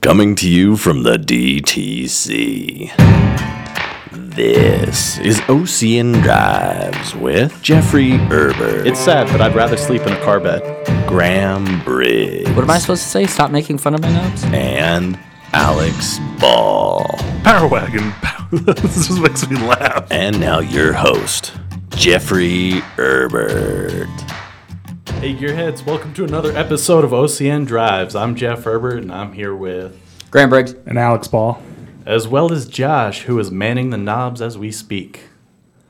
Coming to you from the DTC. This is Ocean Drives with Jeffrey Herbert, It's sad, but I'd rather sleep in a car bed. Graham Briggs, What am I supposed to say? Stop making fun of my nubs? and Alex Ball. Power wagon. this just makes me laugh. And now your host, Jeffrey Herbert. Hey, Gearheads, welcome to another episode of OCN Drives. I'm Jeff Herbert, and I'm here with, Graham Briggs. And Alex Ball. as well as Josh, who is manning the knobs as we speak.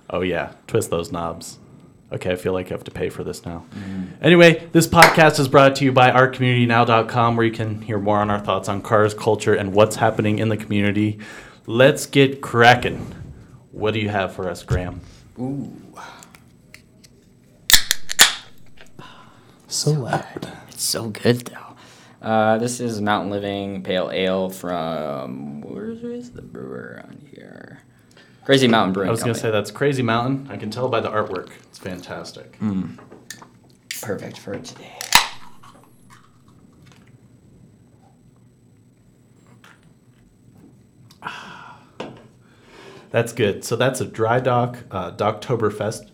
Oh, yeah, twist those knobs. Okay, I feel like I have to pay for this now. Mm-hmm. Anyway, this podcast is brought to you by ourcommunitynow.com, where you can hear more on our thoughts on cars, culture, and what's happening in the community. Let's get cracking. What do you have for us, Graham? So loud. It's so good though. Uh, this is Mountain Living Pale Ale from where is the brewer on here? Crazy Mountain Brewing I was going to say that's Crazy Mountain. I can tell by the artwork. It's fantastic. Perfect for today. That's good. So that's a dry dock uh, Docktoberfest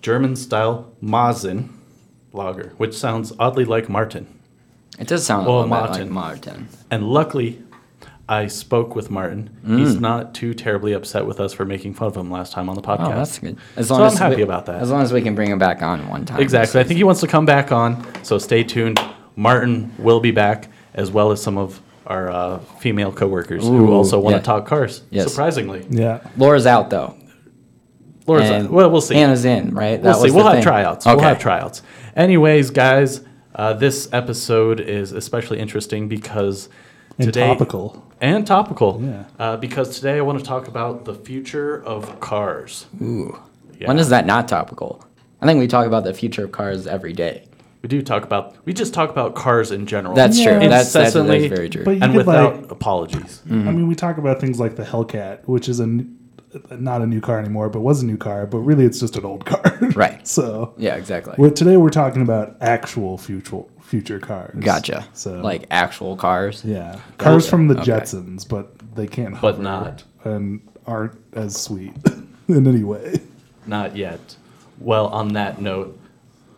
German style Märzen lager, which sounds oddly like Martin. It does sound a Well, little bit Martin. like Martin. And luckily, I spoke with Martin. He's not too terribly upset with us for making fun of him last time on the podcast. Oh, that's good. As So long I'm as happy we- about that. As long as we can bring him back on one time. Exactly. I think he wants to come back on, so stay tuned. Martin will be back, as well as some of our uh, female coworkers who also want yeah. to talk cars. Yes. Surprisingly, Yeah. Laura's out though. Laura's And well, we'll see. Hannah's in, right? We'll That see. was We'll have thing. tryouts. Okay. We'll have tryouts. Anyways, guys, uh, this episode is especially interesting because And today topical. and topical. Yeah. Uh, because today I want to talk about the future of cars. Ooh. Yeah. When is that not topical? I think we talk about the future of cars every day. We do talk about. We just talk about cars in general. That's Yeah. true. That's, that's, that's very true. And without like- apologies. I mean, we talk about things like the Hellcat, which is a n- not a new car anymore, but was a new car, but really it's just an old car. Right. so yeah, exactly. well, today we're talking about actual future future cars. Gotcha. So like actual cars. yeah, cars Okay. from the Okay. Jetsons, but they can't But hover not. and aren't as sweet in any way. Not yet. Well, on that note,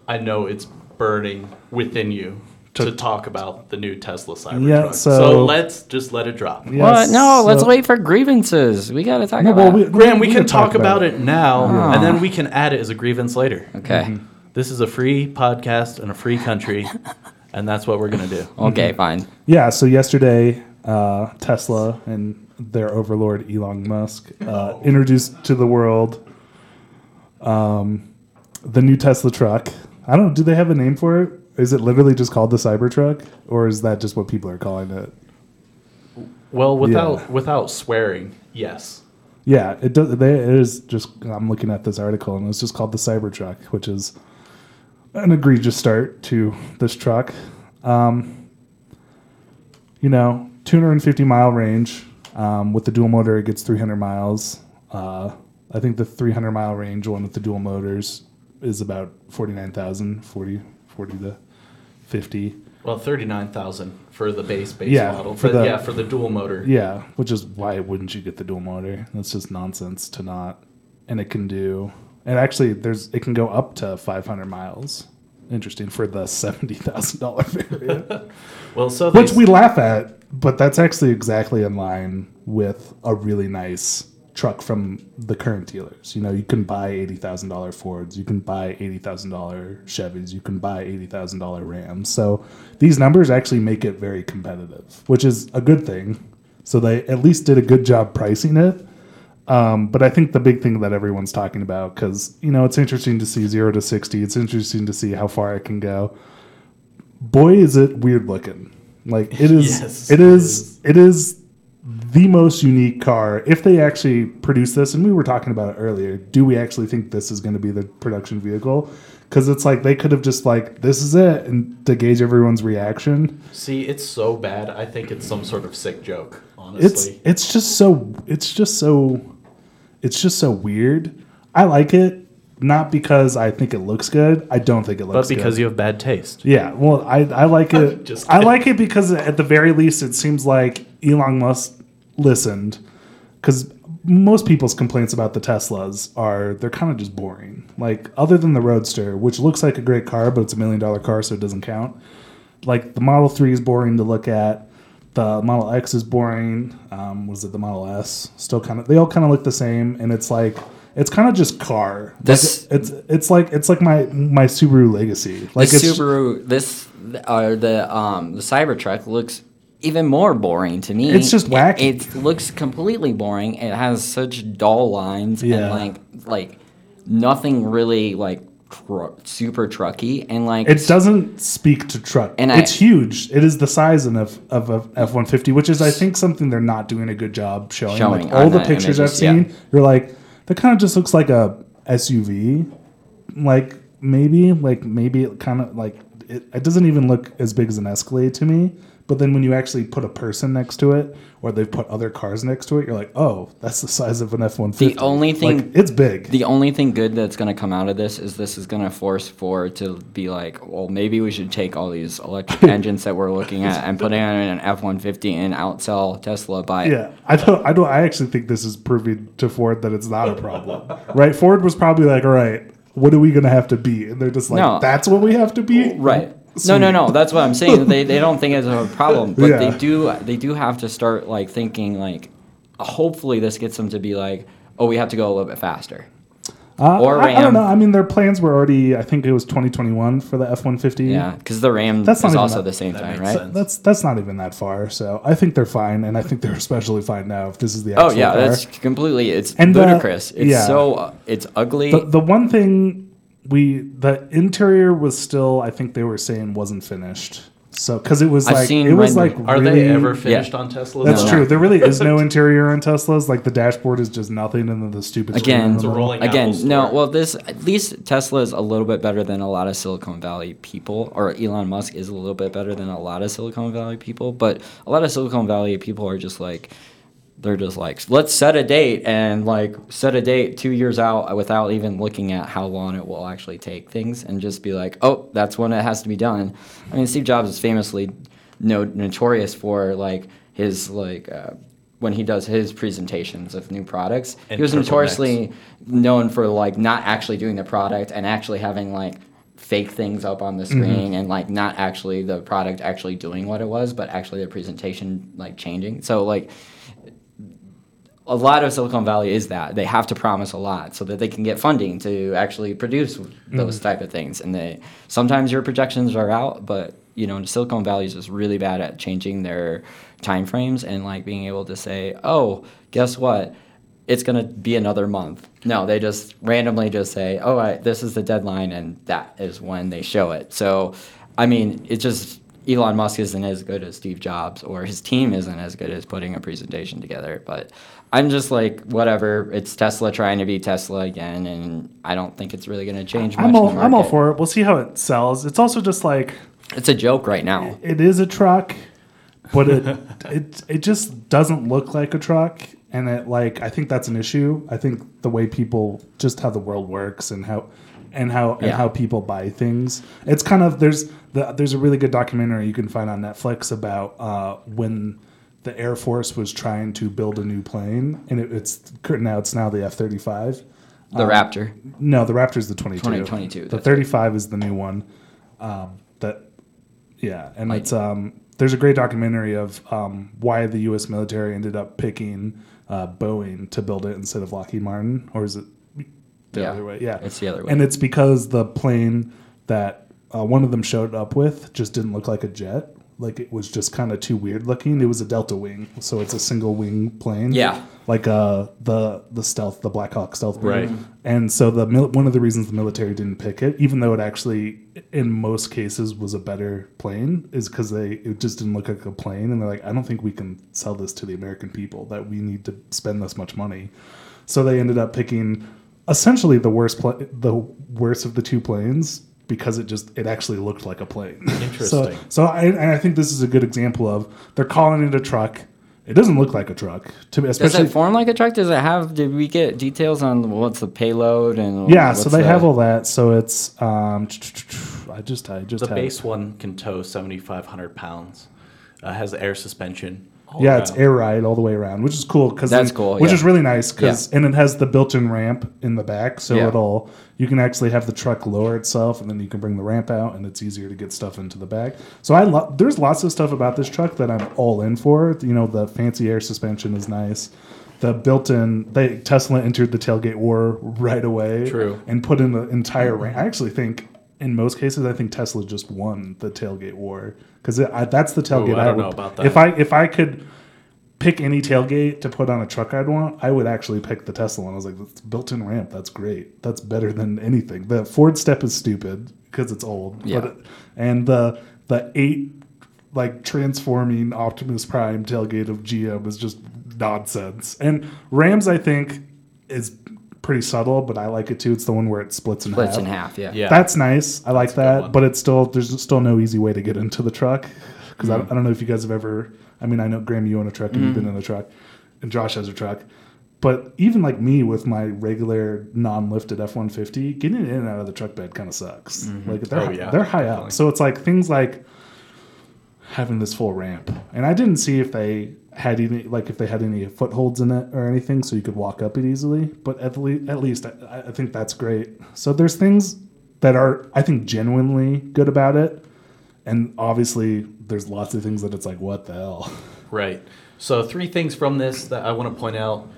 I know it's burning within you to, talk about the new Tesla Cybertruck. Yeah, so, so- let's just let it drop. What? Yes, No, let's wait for grievances. We gotta talk No, about. well, we, Graham, we, can talk, about, it. it now, and then we can add it as a grievance later. okay. This is a free podcast in a free country, and that's what we're gonna do. Okay, fine. Yeah, so yesterday, uh, Tesla and their overlord Elon Musk uh, introduced to the world um, the new Tesla truck. I don't know, do they have a name for it? Is it literally just called the Cybertruck, or is that just what people are calling it? Well, without Yeah. without swearing, yes. Yeah, it does. They, it is just. I'm looking at this article, and it's just called the Cybertruck, which is an egregious start to this truck. Um, you know, 250 mile range um, with the dual motor. It gets 300 miles. Uh, I think the 300 mile range one with the dual motors is about 49,000, 40, 40 to 50. Well, thirty nine thousand for the base base Yeah, model, for but the- yeah, for the dual motor. Yeah, which is why wouldn't you get the dual motor? That's just nonsense to not. And it can do. And actually, there's it can go up to 500 miles. Interesting for the seventy thousand dollar variant, Well, so which we laugh at, but that's actually exactly in line with a really nice truck from the current dealers. You know, you can buy eighty thousand dollar Fords, you can buy eighty thousand dollar Chevys, you can buy eighty thousand dollar Rams. So these numbers actually make it very competitive, which is a good thing. So they at least did a good job pricing it. Um, but I think the big thing that everyone's talking about, because you know, it's interesting to see zero to sixty. It's interesting to see how far it can go. Boy, is it weird looking! Like it is. Yes, it it is. It is the most unique car. If they actually produce this, and we were talking about it earlier, do we actually think this is going to be the production vehicle? Because it's like they could have just like this is it, and to gauge everyone's reaction. see, it's so bad. I think it's some sort of sick joke. Honestly, it's it's just so it's just so it's just so weird. I like it. not because I think it looks good. I don't think it looks good. But because good. you have bad taste. Yeah, well, I, I like it. Just I like it because at the very least, it seems like Elon Musk listened. Because most people's complaints about the Teslas are they're kind of just boring. Like other than the Roadster, which looks like a great car, but it's a million dollar car, so it doesn't count. Like the Model Three is boring to look at. The Model X is boring. Um, was it the Model S? Still kind of. They all kind of look the same, and it's like it's kind of just car. Like, This- it's it's like it's like my my Subaru Legacy. Like Subaru, this uh, the um the Cybertruck looks even more boring to me. It's just wacky. It, it looks completely boring. It has such dull lines Yeah. and like like nothing really like tr- super trucky and like It doesn't speak to truck. And I- it's huge. It is the size of of a F one fifty, which is I think something they're not doing a good job showing. Showing like all the pictures I've images, yeah. seen, you're like that kind of just looks like a SUV. Like maybe like maybe it kind of like it, it doesn't even look as big as an Escalade to me. But then when you actually put a person next to it, or they've put other cars next to it, you're like, oh, that's the size of an F one fifty. The only thing- like, it's big. The only thing good that's going to come out of this is this is going to force Ford to be like, well, maybe we should take all these electric engines that we're looking at and put it in an F one fifty and outsell Tesla by Yeah, I don't. I don't. I actually think this is proving to Ford that it's not a problem, right? Ford was probably like, "All right, what are we gonna have to be?" And they're just like, No. "That's what we have to be." Right. No, no, no. That's what I'm saying. they they don't think it's a problem, but Yeah. they do. They do have to start like thinking like. Hopefully, this gets them to be like, oh, we have to go a little bit faster. Uh, Or I, I don't know. I mean, their plans were already. I think it was 2021 for the F 150. Yeah, because the Ram That's not is even also that- the same that time, right? sense. That's that's not even that far. So I think they're fine, and I think they're especially fine now if this is the Oh yeah, car. that's completely. It's And, uh, ludicrous. it's yeah. so. Uh, it's ugly. the, the one thing we the interior was still. I think they were saying wasn't finished. So because it was I've like seen it was like. Are really- they ever finished on Teslas? That's No. true. There really is no interior on Teslas. Like the dashboard is just nothing, and then the stupid Again, It's a rolling Again, no. Well, this at least Tesla is a little bit better than a lot of Silicon Valley people, or Elon Musk is a little bit better than a lot of Silicon Valley people. But a lot of Silicon Valley people are just like, they're just like, let's set a date and like set a date two years out without even looking at how long it will actually take things, and just be like, oh, that's when it has to be done. I mean, Steve Jobs is famously no, notorious for like his like. Uh, when he does his presentations of new products, And he was notoriously known for like not actually doing the product and actually having like fake things up on the Mm-hmm. screen and like not actually the product actually doing what it was, but actually the presentation like changing. So like a lot of Silicon Valley is that they have to promise a lot so that they can get funding to actually produce those Mm-hmm. type of things. And they sometimes your projections are out, but you know Silicon Valley is just really bad at changing their time frames and like being able to say, oh, guess what? It's gonna be another month. No, they just randomly just say, "Oh, I, this is the deadline," and that is when they show it. So, I mean, it just Elon Musk isn't as good as Steve Jobs, or his team isn't as good as putting a presentation together. But I'm just like, whatever. It's Tesla trying to be Tesla again, and I don't think it's really going to change much. I'm all I'm all for it. We'll see how it sells. It's also just like It's a joke right now. it is a truck, but it it it just doesn't look like a truck, and it like I think that's an issue. I think the way people just how the world works and how and how and how people buy things. It's kind of there's the, there's a really good documentary you can find on Netflix about uh, when the Air Force was trying to build a new plane, and it, it's now it's now the F thirty five. The Raptor. No, the Raptor's the 22. 2022, The 35 is the new one. Um, that, yeah, and Like- it's um, there's a great documentary of um, why the U.S. military ended up picking uh, Boeing to build it instead of Lockheed Martin, or is it the Yeah, other way? Yeah, it's the other way. And it's because the plane that uh, one of them showed up with just didn't look like a jet. Like it was just kind of too weird looking. It was a delta wing, so it's a single wing plane Yeah. like uh the the stealth the Black Hawk stealth Right. plane. And so the mil- one of the reasons the military didn't pick it, even though it actually in most cases was a better plane, is because they it just didn't look like a plane, and they're like, I don't think we can sell this to the American people that we need to spend this much money. So they ended up picking essentially the worst pla- the worst of the two planes because it just it actually looked like a plane. Interesting. So, so I, and I think this is a good example of they're calling it a truck, it doesn't look like a truck to me, Does especially. it form like a truck? Does it have? Did we get details on what's the payload and? yeah, so they the- have all that. So it's um, I just I just The had- base one can tow 7,500 pounds. Uh, has air suspension. All Yeah, it's air ride all the way around, which is cool because That's cool, which yeah. is really nice because and it has the built-in ramp in the back, so Yeah. it'll you can actually have the truck lower itself, and then you can bring the ramp out, and it's easier to get stuff into the back. So I love. There's lots of stuff about this truck that I'm all in for. You know, the fancy air suspension is nice. The built-in, they Tesla entered the tailgate war right away, True. and put in the entire ramp. I actually think. In most cases, I think Tesla just won the tailgate war because that's the tailgate I don't would, know about that. If I if I could pick any tailgate to put on a truck I'd want, I would actually pick the Tesla one. I was like, that's built-in ramp. That's great. That's better than anything. The Ford Step is stupid because it's old. Yeah. But and the the eight like transforming Optimus Prime tailgate of GM is just nonsense. And Rams, I think, is pretty subtle, but I like it too. It's the one where it splits in Splits half. in half. Yeah. Yeah. That's nice. I like that, but it's still there's still no easy way to get into the truck because Mm. I, I don't know if you guys have ever. I mean, I know Graham, you own a truck and you've been Mm. in a truck, and Josh has a truck. But even like me with my regular non-lifted F one fifty, getting in and out of the truck bed kind of sucks. Like they're Oh, yeah, they're high definitely. up, so it's like things like having this full ramp. And I didn't see if they had any like if they had any footholds in it or anything, so you could walk up it easily. But at least at least I, I think that's great. So there's things that are I think genuinely good about it, and obviously there's lots of things that it's like what the hell. Right. So three things from this that I want to point out.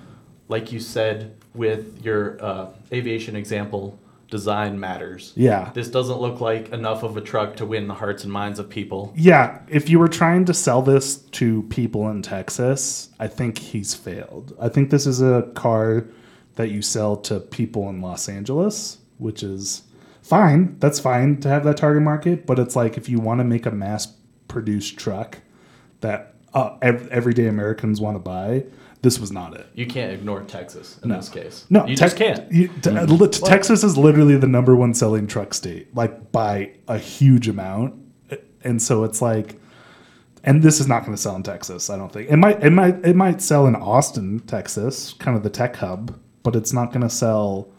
Like you said with your uh, aviation example, design matters. Yeah. This doesn't look like enough of a truck to win the hearts and minds of people. Yeah, if you were trying to sell this to people in Texas, I think he's failed. I think this is a car that you sell to people in Los Angeles, which is fine. That's fine to have that target market, but it's like if you want to make a mass produced truck that uh, ev- everyday Americans want to buy, this was not it. You can't ignore Texas in this case. No, you Tex- just can't. you- te- mm-hmm. li- Texas is literally the number one selling truck state, like by a huge amount, and so it's like, and this is not going to sell in Texas. I don't think it might. It might. It might sell in Austin, Texas, kind of the tech hub, but it's not going to sell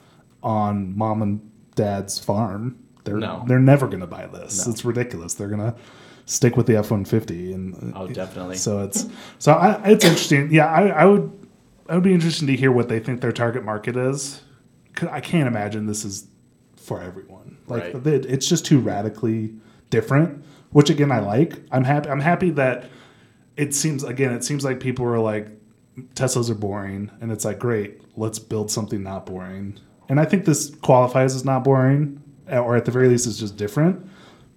on mom and dad's farm. They're No. they're never going to buy this. No. It's ridiculous. They're going to stick with the F one fifty and uh, Oh, definitely. so it's so I, it's interesting. Yeah, I, I would I would be interested to hear what they think their target market is. I can't imagine this is for everyone. Like Right. it- it's just too radically different. Which again I like. I'm happy. I'm happy that it seems again it seems like people are like Teslas are boring, and it's like great. Let's build something not boring. And I think this qualifies as not boring, or at the very least, it's just different.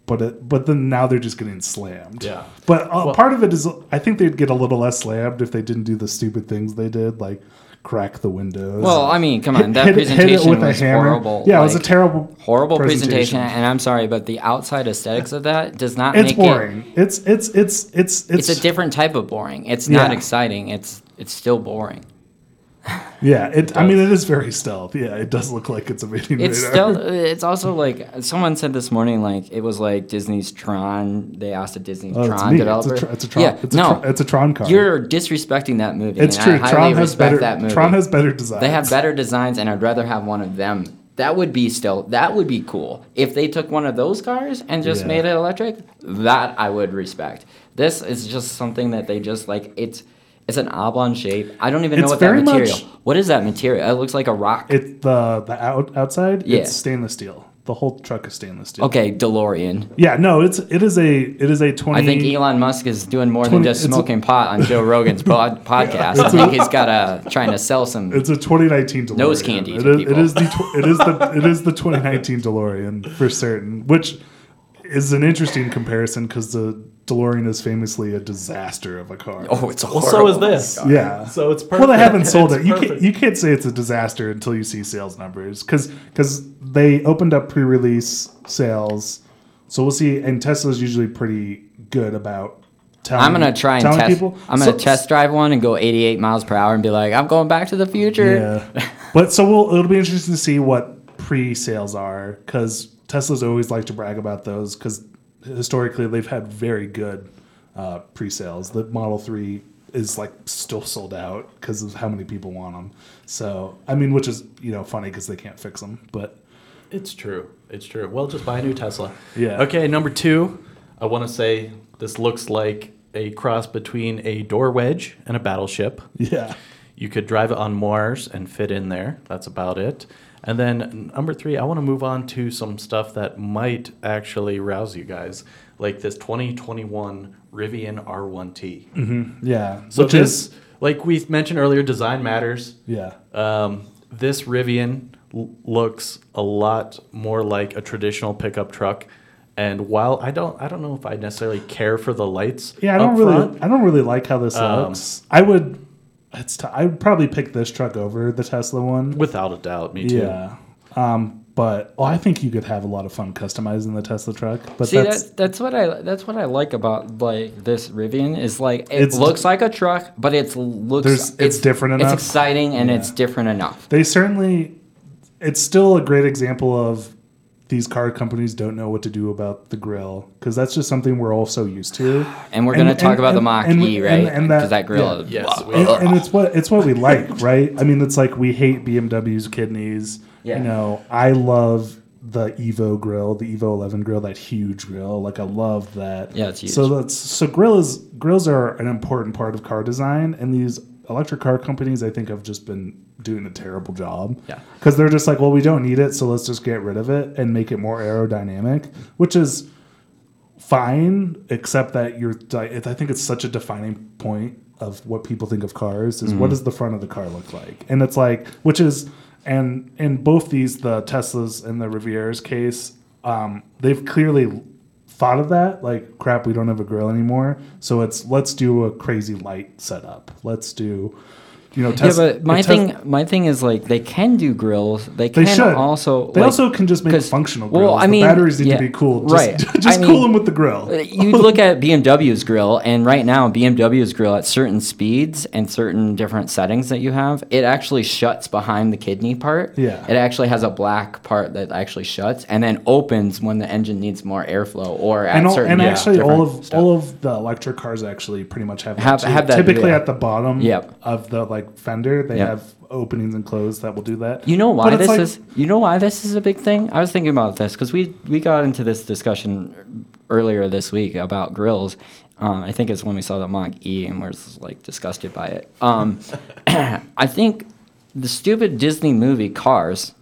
But it, but then now they're just getting slammed. Yeah. But uh, part of it is, I think they'd get a little less slammed if they didn't do the stupid things they did, like crack the windows. Well, I mean, come on, that Hit it- hit presentation with a was horrible. Yeah, it was a terrible, horrible presentation. And I'm sorry, but the outside aesthetics of that does not It's make boring. It's it's it's it's it's, It's a different type of boring. It's not Yeah. exciting. It's it's still boring. Yeah. It, I mean, it is very stealth. Yeah, it does look like it's a meeting. It's radar. still. It's also like someone said this morning. Like it was like Disney's Tron. They asked a Disney Oh, Tron neat. developer. It's a, it's a Tron. Yeah, it's a no, Tron, it's a Tron car. you're disrespecting that movie. it's true. I Tron has better. that movie. Tron has better design. They have better designs, and I'd rather have one of them. That would be still. That would be cool if they took one of those cars and just Yeah. made it electric. That I would respect. This is just something that they just like. It's it's an oblong shape. I don't even know It's what that very material. much- what is that material? It looks like a rock. It the the out, outside. Yeah. It's stainless steel. The whole truck is stainless steel. okay, DeLorean. Yeah. No. It's it is a it is a twenty. I think Elon Musk is doing more 20 than just it's a- smoking pot on Joe Rogan's pod, podcast. I think he's got a trying to sell some. It's a 2019 DeLorean. Nose candy It to is, it people. is the tw- it is the it is the 2019 DeLorean for certain, which is an interesting comparison because the DeLorean is famously a disaster of a car. oh, it's a Well, horrible. so is this. yeah. So it's perfect. Well, they haven't sold It's it. You can't, you can't say it's a disaster until you see sales numbers because because they opened up pre-release sales. So we'll see. And Tesla's usually pretty good about telling. I'm gonna try and telling test. people. I'm gonna So- test drive one and go 88 miles per hour and be like, I'm going back to the future. Yeah, but so we'll, it'll be interesting to see what pre-sales are because Tesla's always like to brag about those because historically they've had very good uh, pre-sales. The Model Three is like still sold out because of how many people want them. So I mean, which is you know funny because they can't fix them, but It's true. It's true. Well, just buy a new Tesla. Yeah. Okay, number two, I want to say this looks like a cross between a door wedge and a battleship. yeah, You could drive it on Mars and fit in there. That's about it. And then number three, I want to move on to some stuff that might actually rouse you guys, like this 2021 Rivian R1T. yeah. So which this, is like we mentioned earlier, design matters. yeah, Um, this Rivian l- looks a lot more like a traditional pickup truck. And while I don't, I don't know if I necessarily care for the lights. yeah. I don't really, front, I don't really like how this Um, looks. I would, it's t- I would probably pick this truck over the Tesla one. without a doubt, me too. Yeah. Um, but well, I think you could have a lot of fun customizing the Tesla truck. But See, that's that's that's what I that's what I like about like this Rivian is like it looks like a truck, but it's looks There's- it's different enough. It's exciting and Yeah. it's different enough. they certainly. It's still a great example of these car companies don't know what to do about the grill because that's just something we're all so used to. And we're gonna talk about the and- Mach and- E, right? and Because that, grill. yeah. is- Yes, and, and it's what it's what we like, right? I mean, it's like we hate BMW's kidneys. Yeah. You know, I love the Evo grill, the Evo 11 grill, that huge grill. Like I love that. Yeah, it's huge. So that's so grill is grills are an important part of car design, and these electric car companies, I think, have just been doing a terrible job. Yeah. Because they're just like, well, we don't need it, so let's just get rid of it and make it more aerodynamic, which is fine, except that you're. I think it's such a defining point of what people think of cars is Mm-hmm. what does the front of the car look like, and it's like, which is, and in both these, the Teslas and the Rivieras case, um, they've clearly thought of that. Like, crap, we don't have a grill anymore, so it's let's do a crazy light setup. Let's do. You know, Yeah, but my Tes- thing, my thing is like they can do grills. They They can should. also. They like- also can just make functional grills. well. I mean, the batteries need yeah, to be cool. Just, right. just I cool mean, them with the grill. Uh, you look at BMW's grill, and right now BMW's grill at certain speeds and certain different settings that you have, it actually shuts behind the kidney part. Yeah. It actually has a black part that actually shuts and then opens when the engine needs more airflow or at and, all, certain and yeah, actually, all of stuff. all of the electric cars actually pretty much have Have- have that, Typically, yeah. at the bottom Yep. of the like fender, they Yep. have openings and closed that will do that. You know why this like- is? You know why this is a big thing? I was thinking about this because we we got into this discussion earlier this week about grills. Um, I think it's when we saw the Mach E and we're just, like disgusted by it. Um, I think the stupid Disney movie Cars,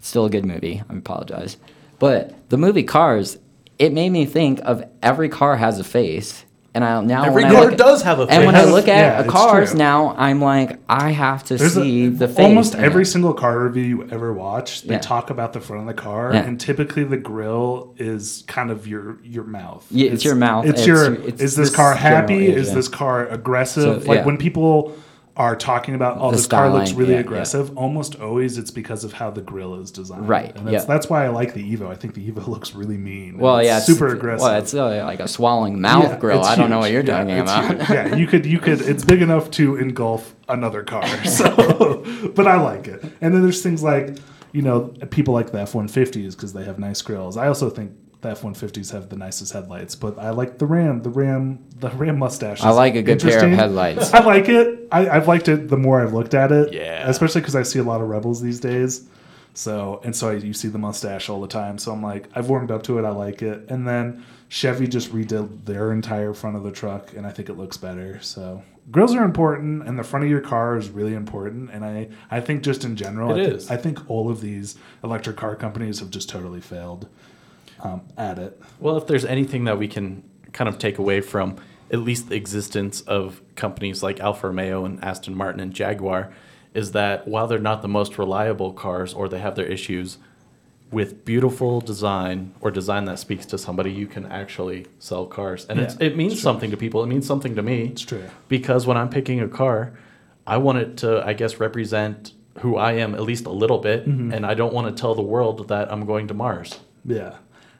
still a good movie. I apologize, but the movie Cars, it made me think of every car has a face. And I now Every car look does have a face. And when I face. look Yeah, at a it's cars now, I'm like, I have to There's a- see the face. almost every it. single car review you ever watch, they Yeah. talk about the front of the car, Yeah. and typically the grill is kind of your your mouth. Yeah, it's your mouth. It's, It's- your. it's is this this car happy? age, is this car aggressive? So, like yeah. when people are talking about, oh, The this car looks really yeah, yeah. aggressive. Almost always, it's because of how the grill is designed. Right, And that's, yeah. that's why I like the Evo. I think the Evo looks really mean. Well, yeah, it's super aggressive. Well, it's uh, like a swallowing mouth Yeah, grill. I don't know what you're talking it's about. yeah, you could you could it's big enough to engulf another car. So, but I like it. And then there's things like you know people like the F150s because they have nice grills. I also think the F150s have the nicest headlights, but I like the Ram. The Ram, the Ram mustache. I like a good pair of headlights. I like it. I, I've liked it the more I've looked at it. Yeah. Especially because I see a lot of Rebels these days. So and so I, you see the mustache all the time. So I'm like, I've warmed up to it. I like it. And then Chevy just redid their entire front of the truck, and I think it looks better. So grills are important, and the front of your car is really important. And I I think just in general, It I, thi- is. I think all of these electric car companies have just totally failed um, at it. Well, if there's anything that we can kind of take away from at least the existence of companies like Alfa Romeo and Aston Martin and Jaguar, is that while they're not the most reliable cars or they have their issues, with beautiful design or design that speaks to somebody, you can actually sell cars, and it's, Yeah, it means something to people. It means something to me. It's true. because when I'm picking a car, I want it to, I guess, represent who I am at least a little bit, Mm-hmm. and I don't want to tell the world that I'm going to Mars. Yeah.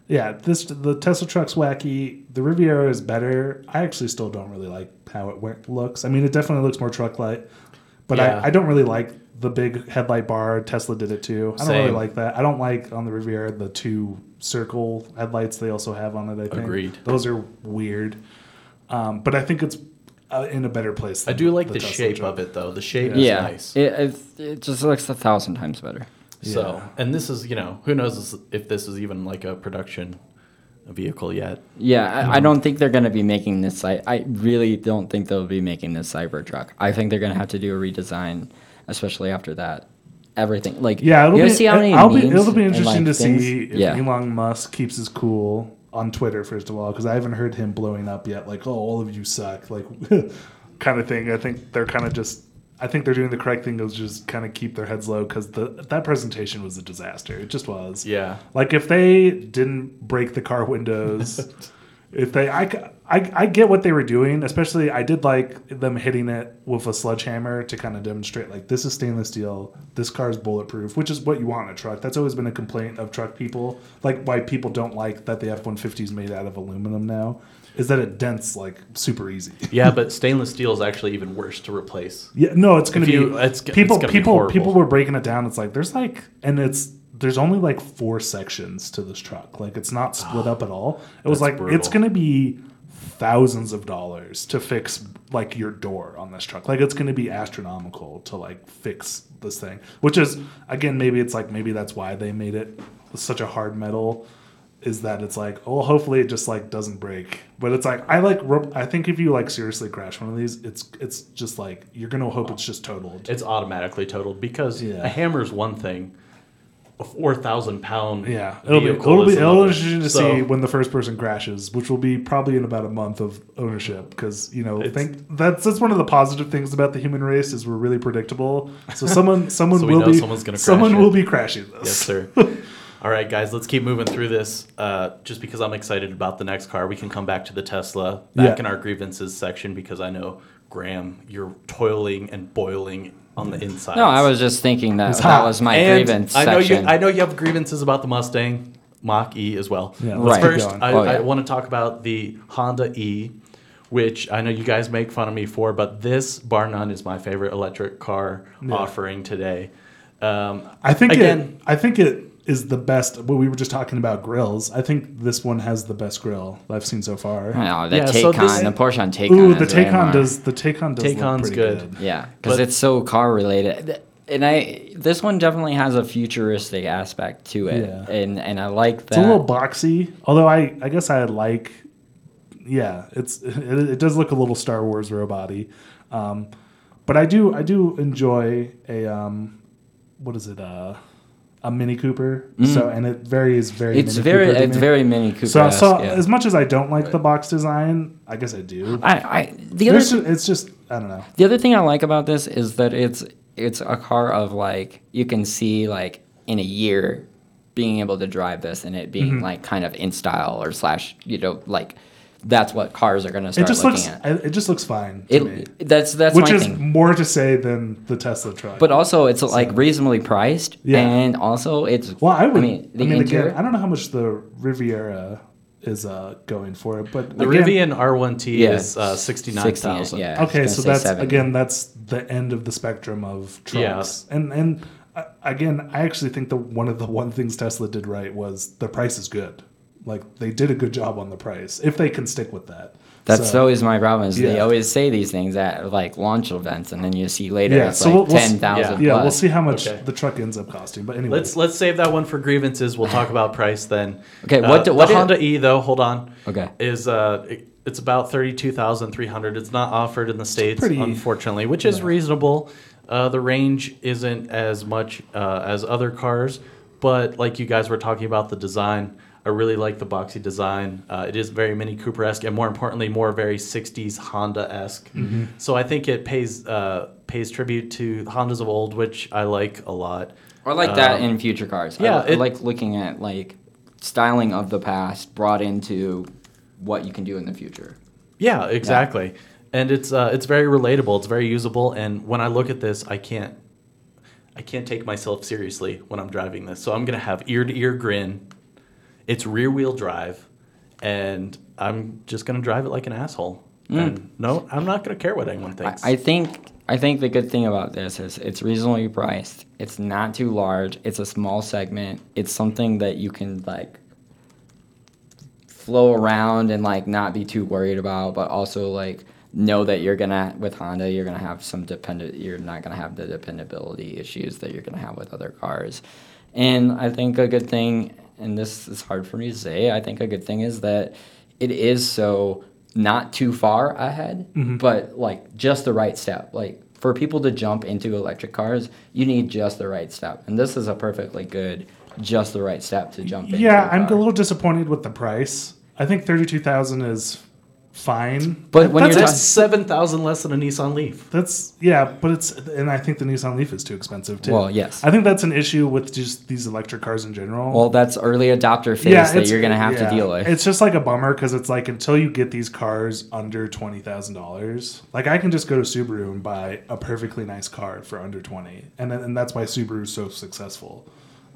Yeah, this the Tesla truck's wacky. The Riviera is better. I actually still don't really like how it wa- looks. I mean, it definitely looks more truck-like, but Yeah. I, I don't really like the big headlight bar. Tesla did it too. I don't really like that. I don't like on the Riviera the two circle headlights they also have on it. I think Agreed. Those are weird. Um, but I think it's uh, in a better place. I do like the, Tesla shape truck. of it though. The shape Yeah, is nice. it, it it just looks a thousand times better. So, and this is, you know, who knows if this is even like a production vehicle yet. Yeah, I, I um, don't think they're going to be making this. I, I really don't think they'll be making this Cybertruck. I think they're going to have to do a redesign, especially after that. Everything like Yeah, it'll you be. see how many I'll be it'll be and, interesting like, to things? see if yeah. Elon Musk keeps his cool on Twitter first of all, because I haven't heard him blowing up yet. Like, oh, all of you suck, like kind of thing. I think they're kind of just. I think they're doing the correct thing is just kind of keep their heads low because the that presentation was a disaster. It just was. Yeah. Like if they didn't break the car windows, if they, I, I get what they were doing. Especially, I did like them hitting it with a sledgehammer to kind of demonstrate like this is stainless steel. This car is bulletproof, which is what you want in a truck. That's always been a complaint of truck people. Like why people don't like that the F one fifty is made out of aluminum now, is that it dents like super easy. Yeah, but stainless steel is actually even worse to replace. Yeah, no, it's gonna If be you- it's g- people. it's gonna be people horrible. people were breaking it down. It's like there's like, and it's there's only like four sections to this truck. Like it's not split up at all. It was That's like brutal. it's gonna be thousands of dollars to fix like your door on this truck. Like it's gonna be astronomical to like fix this thing. Which is again maybe it's like maybe that's why they made it such a hard metal. Is that it's like oh hopefully it just like doesn't break, but it's like I like I think if you like seriously crash one of these, it's it's just like you're gonna hope it's just totaled. It's automatically totaled because Yeah. a hammer's one thing, a four thousand pound Yeah, it'll be it'll be it'll interesting to So, see when the first person crashes, which will be probably in about a month of ownership. Because you know, I think that's that's one of the positive things about the human race is we're really predictable. So someone someone So will be someone's gonna crash someone it. will be crashing this. Yes, sir. All right, guys, let's keep moving through this. Uh, just because I'm excited about the next car, we can come back to the Tesla back Yeah. in our grievances section because I know Graham, you're toiling and boiling on the inside. No, I was just thinking that It's that hot. was my and grievance I know section. you. I know you have grievances about the Mustang Mach E as well. Yeah, But let's first. I, Oh, yeah. I want to talk about the Honda E, which I know you guys make fun of me for, but this bar none is my favorite electric car offering today. Um, I think Again- it. I think it is the best. Well, we were just talking about grills. I think this one has the best grill I've seen so far. Oh, the Yeah, so Taycan, this- the Porsche on Taycan. Ooh, the is way Taycan does. The Taycan does. look Taycan's pretty good. Yeah, because it's so car related. And I this one definitely has a futuristic aspect to it, Yeah. and and I like that. It's a little boxy, although I I guess I like. Yeah, it's it, it does look a little Star Wars robot-y. Um, but I do I do enjoy a um, what is it uh, a Mini Cooper. So and it varies very. Mm. it's Mini very Cooper it's me. very Mini Cooper. So so yeah. as much as I don't like the box design, I guess I do. I, I the other There's ju- it's just I don't know. The other thing I like about this is that it's it's a car of like you can see like in a year being able to drive this and it being Mm-hmm. like kind of in style or slash you know like that's what cars are going to It start just looking looks at. it just looks fine to me. It that's that's Which my is thing. more to say than the Tesla truck. But also it's like reasonably priced Yeah. and also it's Well, I would. I I mean, mean the interior again, I don't know how much the Riviera is uh, going for it, but the again, Rivian R1T Yeah. is uh, 69,000. yeah. Okay, so that's 70. again that's the end of the spectrum of trucks, and and uh, again, I actually think the one of the one things Tesla did right was the price is good. Like they did a good job on the price if they can stick with that. That's So- always my problem. Is they always say these things at like launch events, and then you see later Yeah, it's so like we'll- we'll ten thousand. yeah, we'll see how much Okay. the truck ends up costing. But anyway, Let's let's save that one for grievances. We'll talk about price then. Okay, Uh, what do- what the i- Honda E though? Hold on. Okay. Is uh, it- it's about thirty two thousand three hundred. It's not offered in the states, pretty- unfortunately, which is reasonable. Uh, the range isn't as much uh, as other cars, but like you guys were talking about the design. I really like the boxy design. Uh, it is very Mini Cooper esque, and more importantly, more very '60s Honda esque. Mm-hmm. So I think it pays uh, pays tribute to Hondas of old, which I like a lot. Or like that Um, in future cars. yeah, I, I like looking at like styling of the past brought into what you can do in the future. Yeah, exactly. And it's uh, it's very relatable. It's very usable. And when I look at this, I can't I can't take myself seriously when I'm driving this. So I'm gonna have ear to ear grin. It's rear wheel drive, and I'm just gonna drive it like an asshole. Mm. And no, I'm not gonna care what anyone I, thinks. I think I think the good thing about this is it's reasonably priced. It's not too large. It's a small segment. It's something that you can like flow around and like not be too worried about, but also like know that you're gonna with Honda, you're gonna have some dependent. You're not gonna have the dependability issues that you're gonna have with other cars. And I think a good thing, and this is hard for me to say, I think a good thing is that it is so not too far ahead, mm-hmm. but like just the right step. Like for people to jump into electric cars, you need just the right step. And this is a perfectly good, just the right step to jump into. Yeah, I'm a little disappointed with the price. I think thirty-two thousand is fine. But when that's, you're That's seven thousand less than a Nissan Leaf. that's yeah, but it's and I think the Nissan Leaf is too expensive too. Well, yes. I think that's an issue with just these electric cars in general. Well, that's early adopter phase that you're gonna have yeah. to deal with. It's just like a bummer because it's like until you get these cars under twenty thousand dollars, like I can just go to Subaru and buy a perfectly nice car for under twenty, and then- and that's why Subaru is so successful.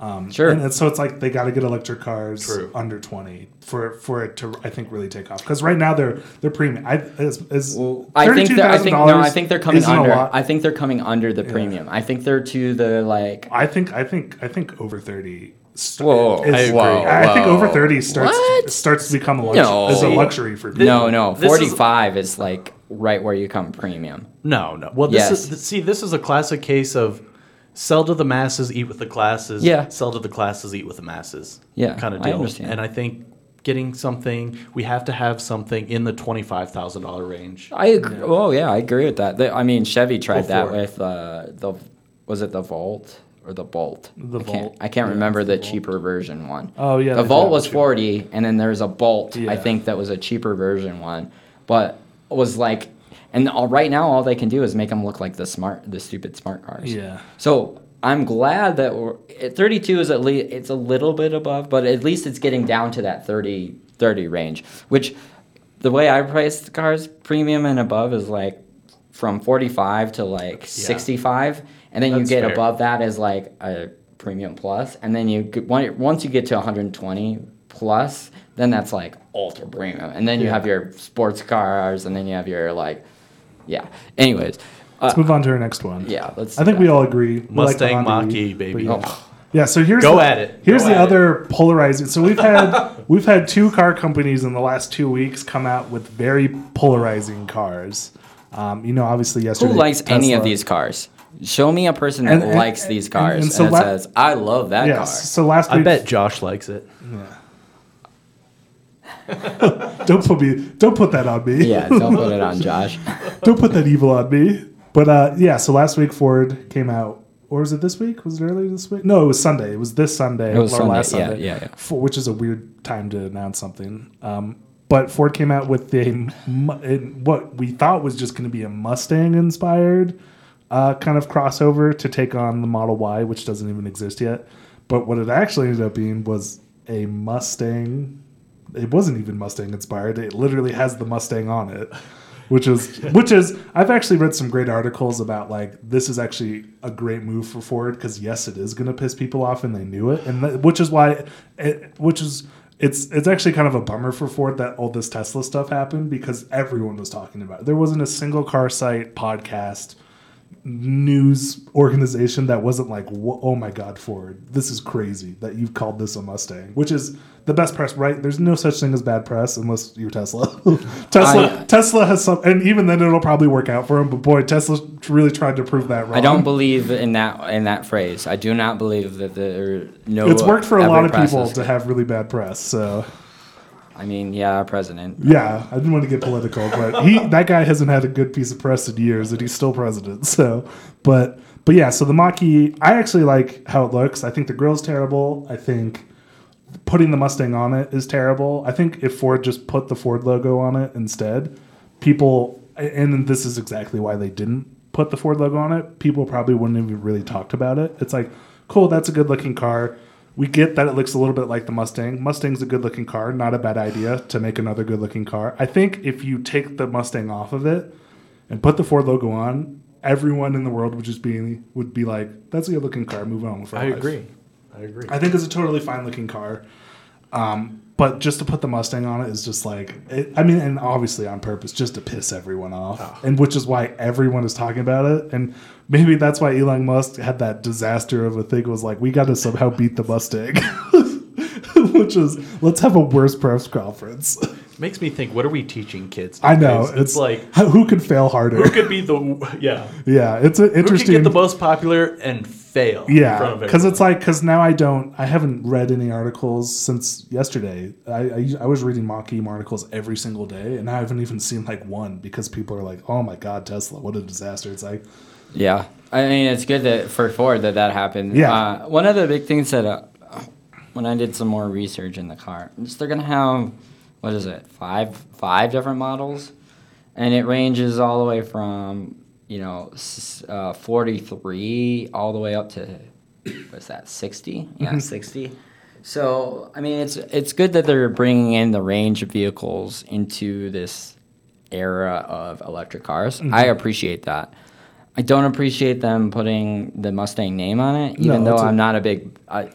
Um, Sure. and so it's like they got to get electric cars True. under twenty for for it to I think really take off because right now they're they're premium. I is, is I think they're, I think no, I think they're coming under. I think they're coming under the premium. I think they're to the like. I think I think I think over thirty. st- Whoa, is- I agree. whoa, I think over thirty starts What? starts to become a lux- No. is a luxury for people. No, no, This is- forty-five is, like right where you come premium. No, no. Well, this Yes. is see, this is a classic case of sell to the masses, eat with the classes. Yeah. Sell to the classes, eat with the masses. Yeah, kind of deal. I understand. And I think getting something, we have to have something in the twenty five thousand dollar range. I agree. Oh yeah, I agree with that. I mean, Chevy tried that it. with uh, the was it the Volt or the Bolt? The I can't, I can't Yeah, remember the, the cheaper version one. Oh, yeah, the Volt was have a cheaper- forty, and then there's a Bolt. Yeah. I think that was a cheaper version one, but it was like, and all, right now all they can do is make them look like the smart, the stupid smart cars. Yeah. So I'm glad that we're, eh, 32 is at least it's a little bit above, but at least it's getting down to that 30 30 range, which the way I price the cars premium and above is like from 45 to like 65 and then you get fair. above that as like a premium plus and then you once you get to 120 plus then that's like ultra premium and then you Yeah. have your sports cars and then you have your like yeah anyways uh, Let's move on to our next one. yeah let's I do think we all agree. We like Mustang Honda Mach-E, baby. yeah. Oh. Yeah, so here's Go the, at it. Here's Go the at it. other polarizing. So we've had we've had two car companies in the last two weeks come out with very polarizing cars. Um, you know, obviously yesterday. Who yesterday. likes any of these cars? Show me a person that And- and- likes these cars and and, so it la- says, "I love that Yes. So last week, I bet Josh likes it. don't put me, don't put that on me. Yeah, don't put it on Josh. don't put that evil on me. But uh, yeah, so last week Ford came out, or was it this week? Was it earlier this week? No, it was Sunday. It was this Sunday. It was or Sunday, last yeah, Sunday. yeah, yeah. For, which is a weird time to announce something. Um, but Ford came out with a in what we thought was just going to be a Mustang inspired uh, kind of crossover to take on the Model Y, which doesn't even exist yet. But what it actually ended up being was a Mustang. It wasn't even Mustang inspired. It literally has the Mustang on it which is which is I've actually read some great articles about like this is actually a great move for Ford because yes, it is going to piss people off and they knew it, and which is why it, which is it's it's actually kind of a bummer for Ford that all this Tesla stuff happened because everyone was talking about it. There wasn't a single car site podcast news organization that wasn't like oh my god ford this is crazy that you've called this a mustang which is the best press right? There's no such thing as bad press unless you're tesla. Tesla I- uh, tesla has some and even then it'll probably work out for him but boy tesla really tried to prove that wrong I don't believe in that in that phrase. I do not believe that there are no. it's worked for a lot of people to have really bad press so. I mean, yeah, our president. yeah i didn't want to get political but he that guy hasn't had a good piece of press in years and he's still president so. But but yeah so the mach-e i actually like how it looks. I think the grill's terrible. I think putting the mustang on it is terrible i think if ford just put the ford logo on it instead people and this is exactly why they didn't put the ford logo on it people probably wouldn't have even really talked about it it's like cool that's a good looking car we get that it looks a little bit like the Mustang. Mustang's a good looking car, not a bad idea to make another good looking car. I think if you take the Mustang off of it and put the Ford logo on, everyone in the world would just be would be like, "That's a good looking car. Move on with our I life." agree. I agree. I think it's a totally fine looking car. Um, but just to put the Mustang on it is just like, it, I mean, and obviously on purpose, just to piss everyone off, and which is why everyone is talking about it. And maybe that's why Elon Musk had that disaster of a thing. Was like, we got to somehow beat the Mustang, which is let's have a worse press conference. makes me think. What are we teaching kids? I know nowadays? it's, like like who could fail harder. who could be the yeah yeah, it's an interesting. who could get the most popular and fail. yeah, because it's like because now I don't I haven't read any articles since yesterday. I, I I was reading Mach-E articles every single day, and I haven't even seen like one because people are like, "Oh my god, Tesla, what a disaster!" It's like, Yeah, I mean it's good that for Ford that that happened. Yeah. Uh, one of the big things that uh, when I did some more research in the car, is they're gonna have what is it five five different models, and it ranges all the way from you know uh, forty three all the way up to what's that sixty? Yeah, sixty. So I mean it's it's good that they're bringing in the range of vehicles into this era of electric cars. I appreciate that. I don't appreciate them putting the Mustang name on it, even No, though a- I'm not a big. I, am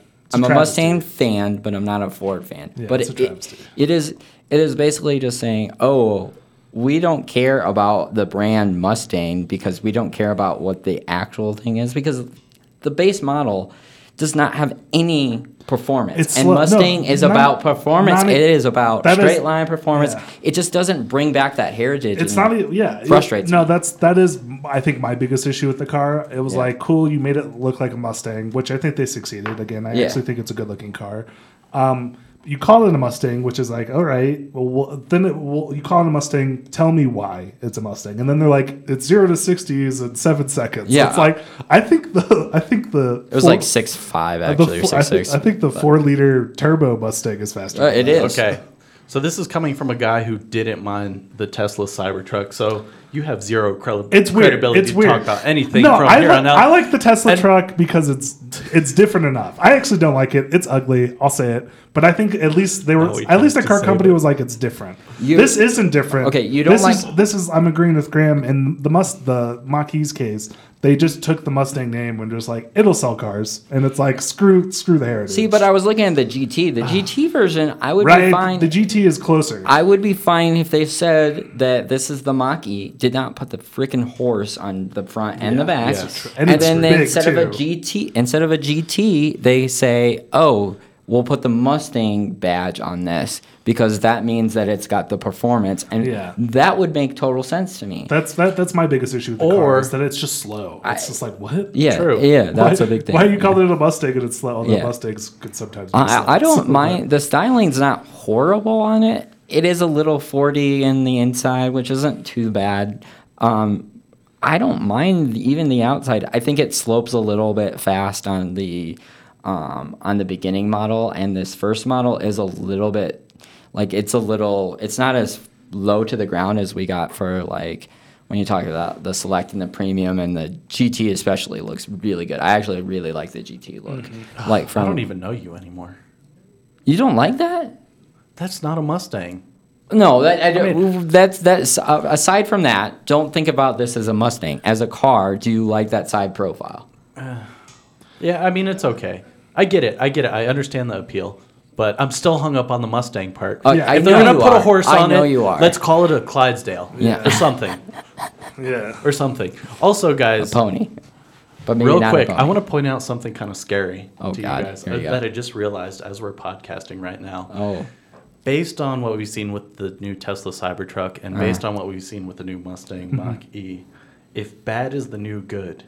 a travesty. Mustang fan, but I'm not a Ford fan. Yeah, but it's a it, it, it is it is basically just saying, oh, we don't care about the brand Mustang because we don't care about what the actual thing is because the base model does not have any performance. It's and slow- no, Mustang is not- about performance. e- it is about that is- straight line performance. yeah. It just doesn't bring back that heritage. it's not yeah it- frustrates no me. that's that is i think my biggest issue with the car it was Yeah. like cool you made it look like a mustang which i think they succeeded again i Yeah. actually think it's a good looking car um you call it a mustang which is like all right well, well then it, well, you call it a mustang tell me why it's a mustang and then they're like it's zero to 60s in seven seconds Yeah. it's like i think the i think the It was like six five actually, or I, six think, six. I think the four liter turbo mustang is faster Uh, than it that. is. Okay. So this is coming from a guy who didn't mind the Tesla Cybertruck. So you have zero credi- It's weird. credibility It's to weird. talk about anything no, from I, here li- on out. I like the Tesla And- truck because it's it's different enough. I actually don't like it. It's ugly. I'll say it. But I think at least they were No, he at least the car company it. was like it's different. You- this isn't different. Okay, you don't this like- is this is I'm agreeing with Graham in the must the Mach-E's case. They just took the Mustang name and just like it'll sell cars, and it's like screw screw the heritage. See, but I was looking at the GT. The GT ah. version, I would be fine. the GT is closer. I would be fine if they said that this is the Mach-E, did not put the freaking horse on the front and the back, yeah, and, And it's then they, big, instead of a. GT, instead of a GT, they say, "Oh, we'll put the Mustang badge on this because that means that it's got the performance," and Yeah. that would make total sense to me. that's that. That's my biggest issue with the Or- car is that it's just slow. It's I- just like what? yeah, True. yeah, that's why, a big thing. Why you call it a Mustang and it's slow? Although Yeah. Mustangs could sometimes. Be slow. I, I don't mind the styling's not horrible on it. It is a little 40 in the inside, which isn't too bad. Um, I don't mind even the outside. I think it slopes a little bit fast on the um, on the beginning model, and this first model is a little bit like it's a little. It's not as low to the ground as we got for like when you talk about the select and the premium and the GT especially looks really good. I actually really like the GT look. Like from I don't even know you anymore. you don't like that? That's not a Mustang. No, that, I, I mean- that's that's uh, aside from that. Don't think about this as a Mustang. As a car, do you like that side profile? Yeah, I mean it's okay. I get it. I get it. I understand the appeal, but I'm still hung up on the Mustang part. Uh, Yeah, I if know they're gonna put are. a horse I on know it, you are. let's call it a Clydesdale. Yeah. or something, Yeah. or something. Also, guys, pony, but maybe real not quick, I want to point out something kind of scary Oh, to God. you guys Here you uh, that I just realized as we're podcasting right now. Oh, Based on what we've seen with the new Tesla Cybertruck and Uh-huh. based on what we've seen with the new Mustang Mm-hmm. Mach E, if bad is the new good,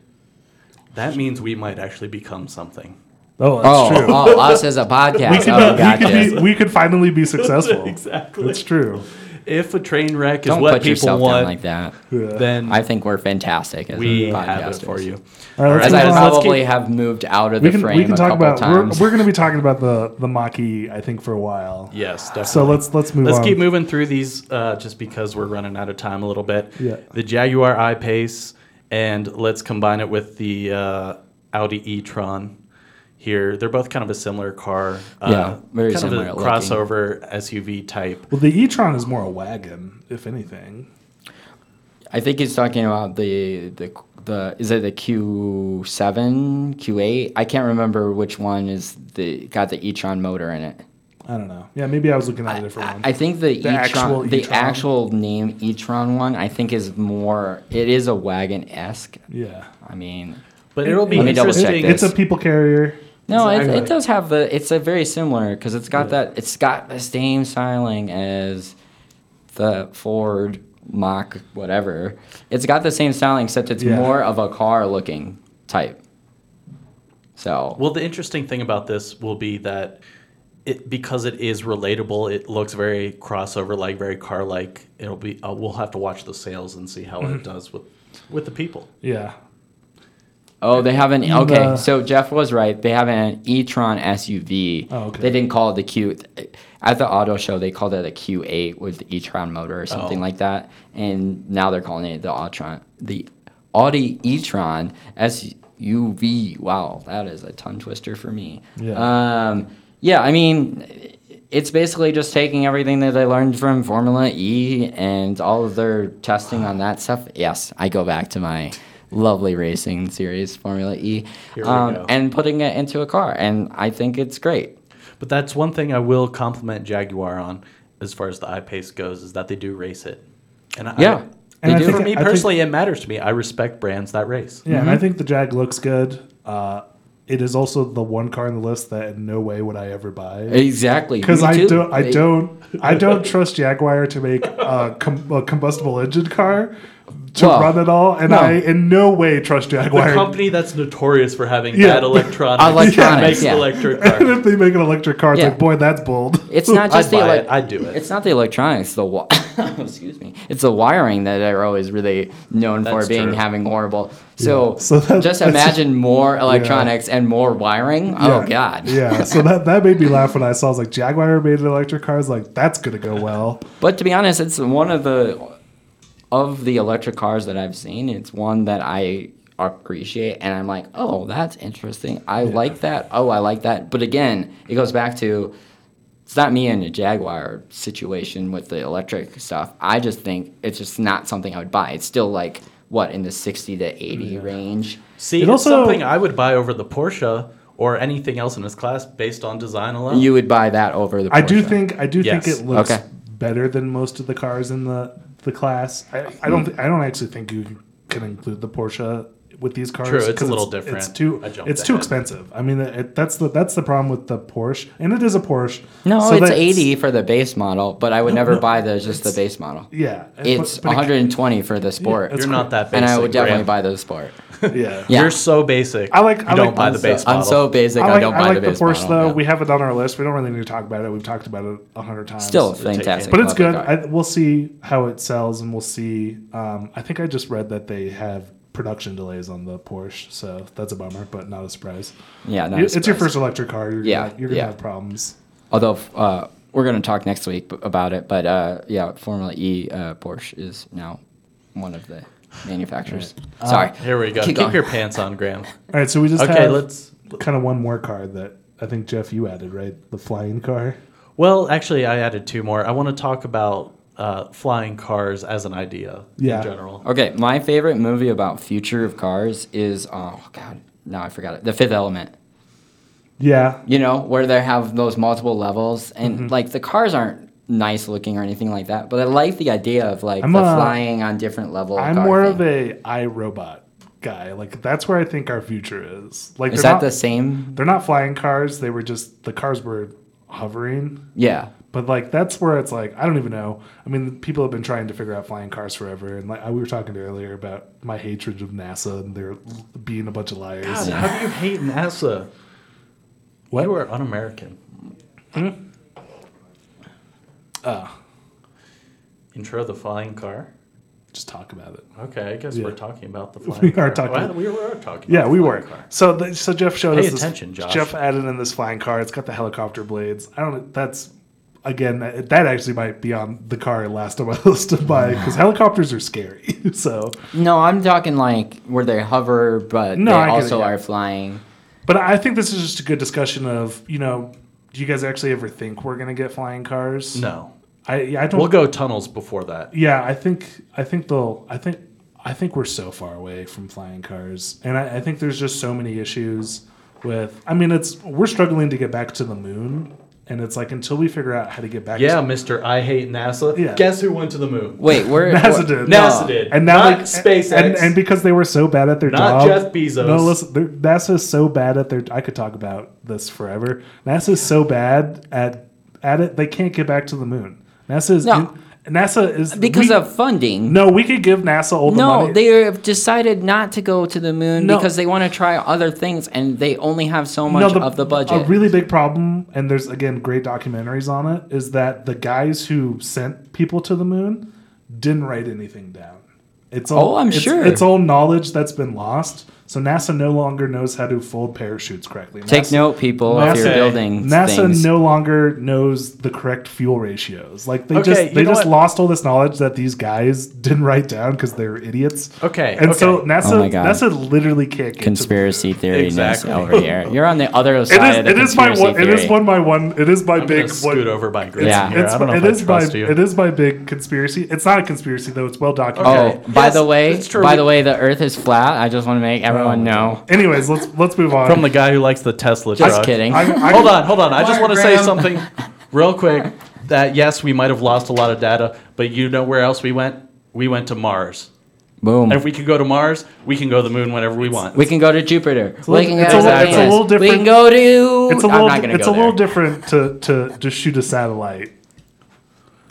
that means we might actually become something. Oh, that's oh, true. oh, us as a podcast. we could, oh, we, gotcha. could be, we could finally be successful. Exactly. That's true. If a train wreck is Don't what put people yourself want, down like that. Yeah. then I think we're fantastic as we a have it podcasters. for you. All right, let's As move I on. let's probably keep- have moved out of we the can frame we can a talk couple about times. we're, we're going to be talking about the the Mach-E I think for a while. Yes, definitely. So let's let's move Let's on. keep moving through these uh, just because we're running out of time a little bit. Yeah. The Jaguar I-Pace, and let's combine it with the uh, Audi e-tron here. They're both kind of a similar car. Uh, Yeah, very kind similar Of a looking. crossover SUV type. Well, the e-tron is more a wagon, if anything. I think he's talking about the the the is it the Q seven Q eight? I can't remember which one is the got the e-tron motor in it. I don't know. Yeah, maybe I was looking at a different I, one. I think the, The e-tron, actual the e-tron? actual name e-tron one, I think is more. It is a wagon esque. yeah. I mean, But it'll be Let me check interesting. this. It's a people carrier. No, it, Exactly. it does have the. It's a very similar because it's got that. It's got the same styling as the Ford Mach whatever. It's got the same styling except it's Yeah. more of a car looking type. So Well, the interesting thing about this will be that it because it is relatable, it looks very crossover, like very car like. It'll be. Uh, we'll have to watch the sales and see how Mm-hmm. it does with with the people. Yeah. Oh, they have an okay. the- so Jeff was right. They have an e-tron SUV. Oh, okay. They didn't call it the Q. At the auto show, they called it a Q8 with the e-tron motor or something Oh. like that. And now they're calling it the Autron, the Audi e-tron SUV. Wow, that is a tongue twister for me. Yeah. Um, yeah, I mean, it's basically just taking everything that they learned from Formula E and all of their testing on that stuff. Yes, I go back to my lovely racing series, Formula E, um, and putting it into a car. And I think it's great. But that's one thing I will compliment Jaguar on, as far as the I-Pace goes, is that they do race it. And I, Yeah, And they I do. for me I think- personally, it matters to me. I respect brands that race. Yeah, and I think the Jag looks good. Uh, it is also the one car on the list that in no way would I ever buy. exactly. Because Me I don't, I don't, I don't trust Jaguar to make a, com- a combustible engine car to Well, run it all, and no. I in no way trust The Jaguar. company that's notorious for having Yeah. bad electronics, Electronics, makes yeah. electric and cars. if they make an electric car, it's Yeah. like, boy, that's bold. It's not just I'd the buy elec- it. I'd do it. It's not the electronics. The wi- excuse me. It's the wiring that they're always really known for being true. having horrible. So, So that- just imagine more electronics and more wiring. Oh Yeah. God. yeah, so that that made me laugh when I saw. I was like, Jaguar made an electric car. I was like, that's gonna go well. But to be honest, it's one of the of the electric cars that I've seen. It's one that I appreciate, and I'm like, oh, that's interesting. I like that. Oh, I like that. But again, it goes back to it's not me in a Jaguar situation with the electric stuff. I just think it's just not something I would buy. It's still like what in the sixty to eighty range. See, It it's also- something I would buy over the Porsche or anything else in this class based on design alone. You would buy that over the. I do Porsche. think I do Yes. think it looks Okay. better than most of the cars in the the class. I, I don't I don't actually think you can include the Porsche with these cars. True, it's a 'cause little different. It's too it's too ahead. expensive. I mean, it, that's the that's the problem with the Porsche, and it is a Porsche. No, so it's that's- eighty for the base model, but I would never no, buy the just the base model. Yeah, It's but- but it- 120 for the sport, it's You're not that basic. and I would definitely Graham. buy the sport. Yeah, Yeah. You're so basic. I like- You I don't like- buy the base model. I'm so basic. I I, don't I buy like the the base Porsche model. though. yeah. We have it on our list. We don't really need to talk about it. We've talked about it a hundred times. Still fantastic. but it's good. I, we'll see how it sells, and we'll see. Um, I think I just read that they have production delays on the Porsche, so that's a bummer, but not a surprise. yeah, not You- a it's your first electric car. You're Yeah, gonna, you're gonna yeah. have problems. Although uh, we're going to talk next week about it, but uh, yeah, Formula E uh, Porsche is now one of the manufacturers. Sorry. Here we go. Keep Keep, your pants on, Graham. All right, so we just Okay, have let's. kind of one more car that I think Jeff you added, right? The flying car. Well, actually, I added two more. I want to talk about uh, flying cars as an idea Yeah. in general. Okay, my favorite movie about future of cars is oh god, now I forgot it. The Fifth Element. Yeah, You know, where they have those multiple levels and Mm-hmm. like the cars aren't nice looking or anything like that, but I like the idea of like I'm the a- flying on different level. I'm car more thing. of a I, Robot guy. Like that's where I think our future is. Like Is they're that not, the same? They're not flying cars. They were just the cars were hovering. Yeah. But like that's where it's like I don't even know. I mean, people have been trying to figure out flying cars forever, and like we were talking earlier about my hatred of NASA and they're being a bunch of liars. God, how do you hate NASA? What? You are un-American. Ah, Intro the flying car. just talk about it. Okay, I guess Yeah. we're talking about the flying car. We car. are talking- Well, we were talking. Yeah, about we the were. flying car. So the, so Jeff showed Pay us this. attention, Josh. Jeff added in this flying car. It's got the helicopter blades. I don't. That's again that that actually might be on the car last on my list to buy because helicopters are scary. so, No, I'm talking like where they hover, but No, they I get it, also yeah. are flying. but I think this is just a good discussion of you know. Do you guys actually ever think we're gonna get flying cars? No, I I don't. we'll go tunnels before that. Yeah, I think I think they'll. I think I think we're so far away from flying cars, and I, I think there's just so many issues with. I mean, it's we're struggling to get back to the moon, and it's like until we figure out how to get back. Yeah, to, Mister, I hate NASA. Yeah. Guess who went to the moon? Wait, where? NASA did. NASA did. and now Not like SpaceX. and, and because they were so bad at their Not job. Jeff Bezos. No, listen, they're- NASA is so bad at their. I could talk about this forever. NASA is so bad at at it they can't get back to the moon. NASA is No. in- NASA is because we- of funding. no. We could give NASA all the No, money. No, they have decided not to go to the moon No. because they want to try other things, and they only have so much of the budget. A really big problem, and there's again great documentaries on it, is that the guys who sent people to the moon didn't write anything down. It's all, Oh, I'm it's- sure. It's all knowledge that's been lost. So NASA no longer knows how to fold parachutes correctly. Take note, people, if you're NASA- building NASA things. no longer knows the correct fuel ratios. Like they Okay, just they just what? lost all this knowledge that these guys didn't write down because they're idiots. Okay, and so okay. NASA Oh my NASA literally can't get conspiracy To theory Exactly. over here. You're on the other side it of the it is my conspiracy one it is one my one it is my I'm big gonna scoot one, over my grid Yeah. here. It's, I don't know it if is my you. it is my big conspiracy. It's not a conspiracy though. It's well documented. Oh, by Yes, the way, it's true. by the way, the Earth is flat. I just want to make everyone Oh, oh, know. Anyways, let's let's move on. From the guy who likes the Tesla Just truck. kidding. I, I, hold on, hold on. I just want to say something real quick. That yes, we might have lost a lot of data, but you know where else we went? We went to Mars. Boom. And if we could go to Mars, we can go to the moon whenever we want. we can go to Jupiter. a we can go it's to a little- it's a Venus. little We can go to. it's a I'm little not gonna it's go a little different to to just shoot a satellite.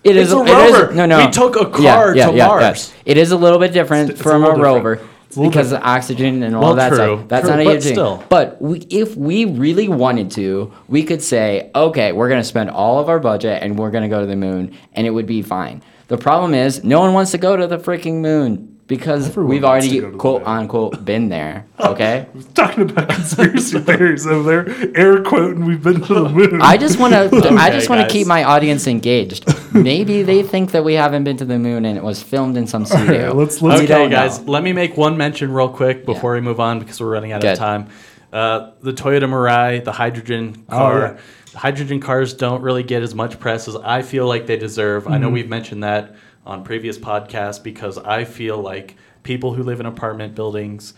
It It's is a it is- rover. no, no. We took a car to Mars. It is a little bit different It's a from a, little different. rover It's a little because of oxygen and all Well, that true, stuff. That's true, not a but huge thing. still. But we, if we really wanted to, we could say, okay, we're going to spend all of our budget and we're going to go to the moon, and it would be fine. The problem is, no one wants to go to the freaking moon because Everyone we've already go the quote unquote been there. Okay. Talking about conspiracy theories over there, air quoting we've been to the moon. I just want to. I just want to keep my audience engaged. Maybe they think that we haven't been to the moon and it was filmed in some studio. right, let's- let's- Okay, guys, know. let me make one mention real quick before Yeah. we move on because we're running out Good. of time. Uh, the Toyota Mirai, the hydrogen Oh, car. yeah. Hydrogen cars don't really get as much press as I feel like they deserve. I Mm-hmm. know we've mentioned that on previous podcasts because I feel like people who live in apartment buildings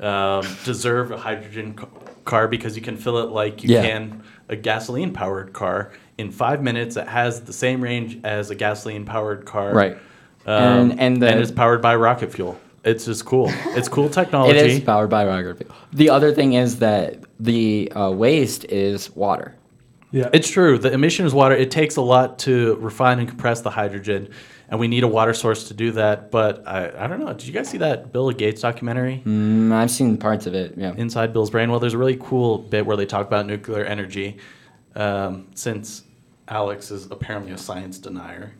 um, deserve a hydrogen car because you can fill it like you Yeah. can a gasoline powered car in five minutes. It has the same range as a gasoline powered car. Right. Um, And- and the- and it's powered by rocket fuel. It's just cool. It's cool technology. It is powered by rocket fuel. The other thing is that the uh, waste is water. yeah, It's true. The emission is water. It takes a lot to refine and compress the hydrogen, and we need a water source to do that. But I, I don't know. Did you guys see that Bill Gates documentary? Mm, I've seen parts of it. Yeah. Inside Bill's brain. Well, there's a really cool bit where they talk about nuclear energy. Um, since Alex is apparently a science denier,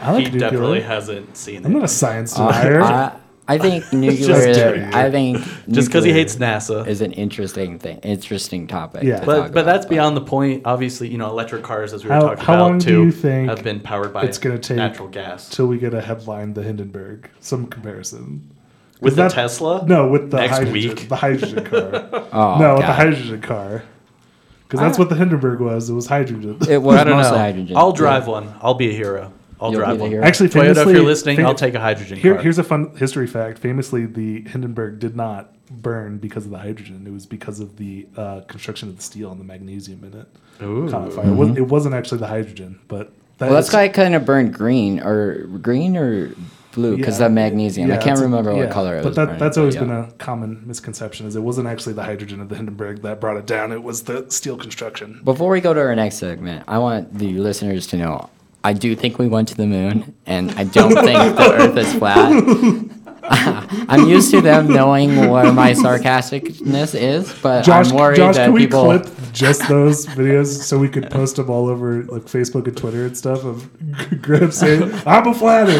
I like he nuclear. definitely hasn't seen I'm it. not a science Uh, denier. I, I think nuclear. kidding. I think Just because he nuclear hates NASA. is an interesting thing. Interesting topic. Yeah. to But talk but that's about. beyond the point. Obviously, you know, electric cars, as we were How- talking how about long do too, you think have been powered by it's gonna take natural gas. Till we get a headline, the Hindenburg, some comparison. With Is the that- Tesla? No, with the Next hydrogen, week. the hydrogen car. Oh, no, with the God. hydrogen car. Because that's what the Hindenburg was. It was hydrogen. It was I don't mostly know. hydrogen. I'll drive one. I'll be a hero. I'll You'll be drive the one. hero. Actually, Toyota, if you're listening, fam- I'll take a hydrogen Here, car. here's a fun history fact. Famously, the Hindenburg did not burn because of the hydrogen. It was because of the uh, construction of the steel and the magnesium in it. Ooh. Caught on fire. It, wasn't, it wasn't actually the hydrogen, but that Well, that's is- why it kind of burned green or green or blue because Yeah. of magnesium. Yeah, I can't remember what yeah, color it but was. that, burning, that's but always yeah. been a common misconception. Is it wasn't actually the hydrogen of the Hindenburg that brought it down. It was the steel construction. Before we go to our next segment, I want the listeners to know I do think we went to the moon, and I don't think the Earth is flat. I'm used to them knowing where my sarcasticness is, but Josh, I'm worried Josh, that can we people. clip just those videos so we could post them all over like Facebook and Twitter and stuff of Griff saying, "I'm a flatter."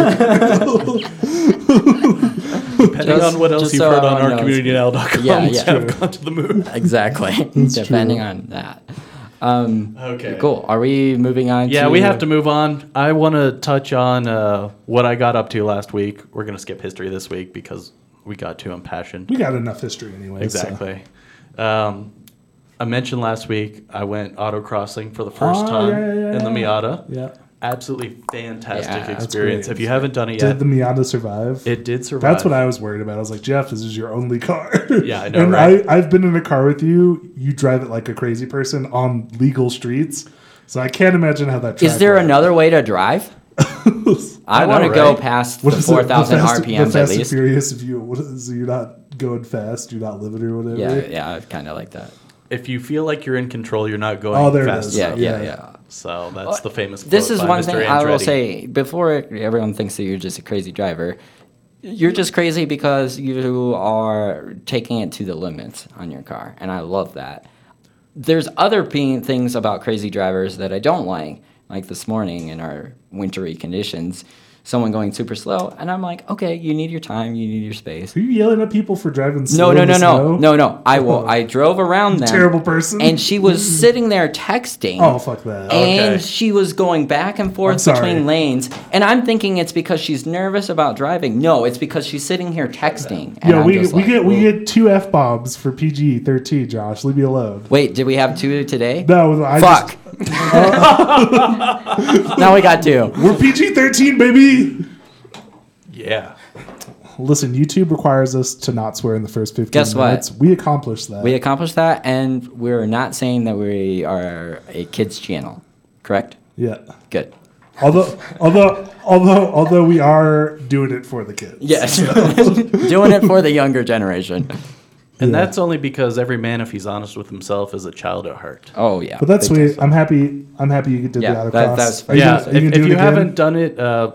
Depending Just- on what else you've so heard on everyone knows. ourcommunitynow.com, Yeah, yeah, yeah. have gone to the moon. Exactly, depending on that. Um, Okay. Cool. Are we moving on? Yeah, to we have to move on. I want to touch on uh, what I got up to last week. We're going to skip history this week because we got too impassioned. We got enough history anyway. so- Exactly. Um, I mentioned last week I went autocrossing for the first Oh, time yeah, yeah, yeah, in the. Miata. Yeah. Absolutely fantastic Yeah, that's experience. great. If you haven't done it yet, Did the Miata survive? it did survive. That's what I was worried about. I was like, Jeff, this is your only car. Yeah, I know, and right? I, I've been in a car with you. You drive it like a crazy person on legal streets. So I can't imagine how that. Is track there works. another way to drive? I, I want to go right? past What the is it? 4,000 Fast- RPMs Fast at and least. Furious. If you, what is, you're not going fast, you're not living or whatever. Yeah, yeah, I kind of like that. if you feel like you're in control, you're not going Oh, there it fast is. Yeah, enough. yeah, Yeah. So that's oh, the famous. This is one Mr. thing I will say before everyone thinks that you're just a crazy driver. You're just crazy because you are taking it to the limits on your car, and I love that. There's other things about crazy drivers that I don't like, like this morning in our wintry conditions, someone going super slow, and I'm like, okay, you need your time, you need your space. Are you yelling at people for driving No, slow no, no, no, snow? no, no. I will. Oh. I drove around them. Terrible person. And she was sitting there texting. Oh, fuck that. And Okay. she was going back and forth between lanes. And I'm thinking it's because she's nervous about driving. No, it's because she's sitting here texting. And Yeah, we, we like, get we get two f bombs for PG thirteen. Josh, leave me alone. Wait, did we have two today? No, I Fuck. Just, now we got two. we're PG thirteen, baby. Yeah. Listen, YouTube requires us to not swear in the first fifteen Guess what? minutes. We accomplished that. We accomplished that, and we're not saying that we are a kids channel. Correct? yeah. Good. Although, although, although, although we are doing it for the kids. Yes. Doing it for the younger generation. And Yeah. that's only because every man, if he's honest with himself, is a child at heart. Oh yeah. But that's Big sweet. I'm happy. I'm happy you did Yeah, the autocross. that- that's Are yeah, gonna- you if, if you again? haven't done it, uh,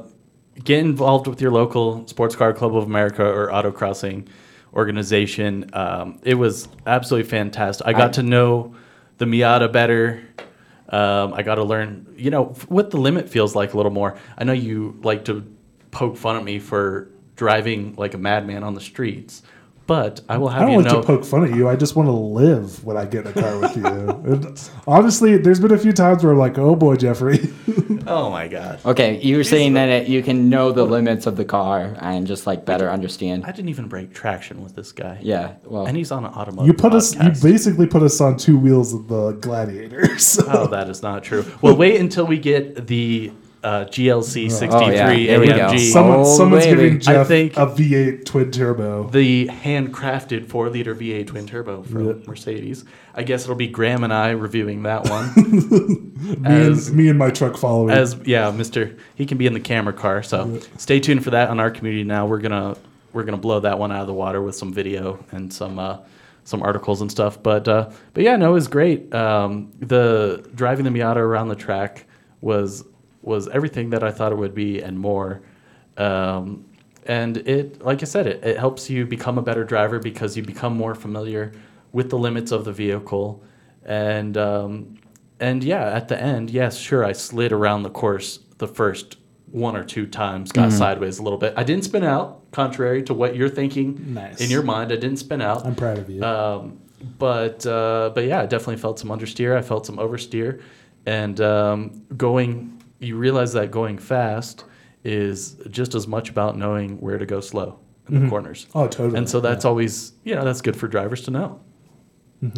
get involved with your local sports car club of America or autocrossing organization. Um, it was absolutely fantastic. I got I- to know the Miata better. Um, I got to learn, you know, what the limit feels like a little more. I know you like to poke fun at me for driving like a madman on the streets, but I will have. I don't you like know. to poke fun at you. I just want to live when I get in a car with you. And honestly, there's been a few times where I'm like, "Oh boy, Jeffrey." oh my god! Okay, you were saying that it, you can know the limits of the car and just like better understand. I didn't even break traction with this guy. Yeah, well, and he's on an automotive. You put us. You basically put us on two wheels of the Gladiator. So. Oh, that is not true. Well, wait until we get the uh, GLC 63 Oh, yeah. There we go. AMG, Someone, Oh, someone's baby. giving Jeff I think- a V8 twin turbo. the handcrafted four liter V8 twin turbo from Yeah. Mercedes. I guess it'll be Graham and I reviewing that one. Me as- and, me and my truck following. As yeah, Mister, he can be in the camera car. So stay tuned for that on our community. Now we're gonna we're gonna blow that one out of the water with some video and some uh, some articles and stuff. But uh, but yeah, no, it was great. Um, the driving the Miata around the track was was everything that I thought it would be and more. Um, and it, like I said, it, it helps you become a better driver because you become more familiar with the limits of the vehicle. And um, and yeah, at the end, yes, sure, I slid around the course the first one or two times, got sideways a little bit. I didn't spin out, contrary to what you're thinking Nice. in your mind. I didn't spin out. I'm proud of you. Um, but uh, but yeah, I definitely felt some understeer. I felt some oversteer, and um, going. You realize that going fast is just as much about knowing where to go slow in the corners. oh, totally. And so that's always you know that's good for drivers to know.